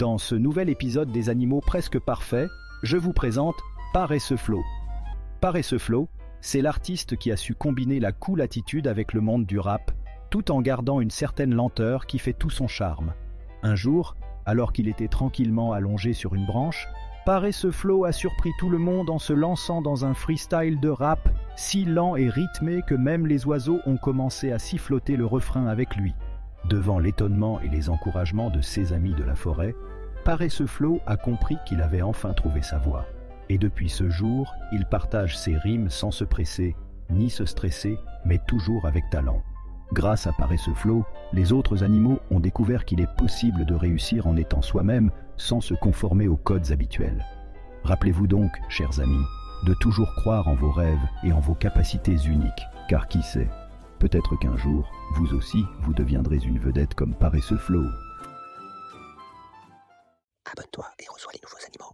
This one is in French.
Dans ce nouvel épisode des animaux presque parfaits, je vous présente Paresseux Flo. Paresseux Flo, c'est l'artiste qui a su combiner la cool attitude avec le monde du rap, tout en gardant une certaine lenteur qui fait tout son charme. Un jour, alors qu'il était tranquillement allongé sur une branche, Paresseux Flo a surpris tout le monde en se lançant dans un freestyle de rap si lent et rythmé que même les oiseaux ont commencé à siffloter le refrain avec lui. Devant l'étonnement et les encouragements de ses amis de la forêt, Paresseux Flo a compris qu'il avait enfin trouvé sa voie. Et depuis ce jour, il partage ses rimes sans se presser, ni se stresser, mais toujours avec talent. Grâce à Paresseux Flo, les autres animaux ont découvert qu'il est possible de réussir en étant soi-même sans se conformer aux codes habituels. Rappelez-vous donc, chers amis, de toujours croire en vos rêves et en vos capacités uniques, car qui sait, Peut-être qu'un jour, vous aussi, vous deviendrez une vedette comme paresseux Flo. Abonne-toi et reçois les nouveaux animaux.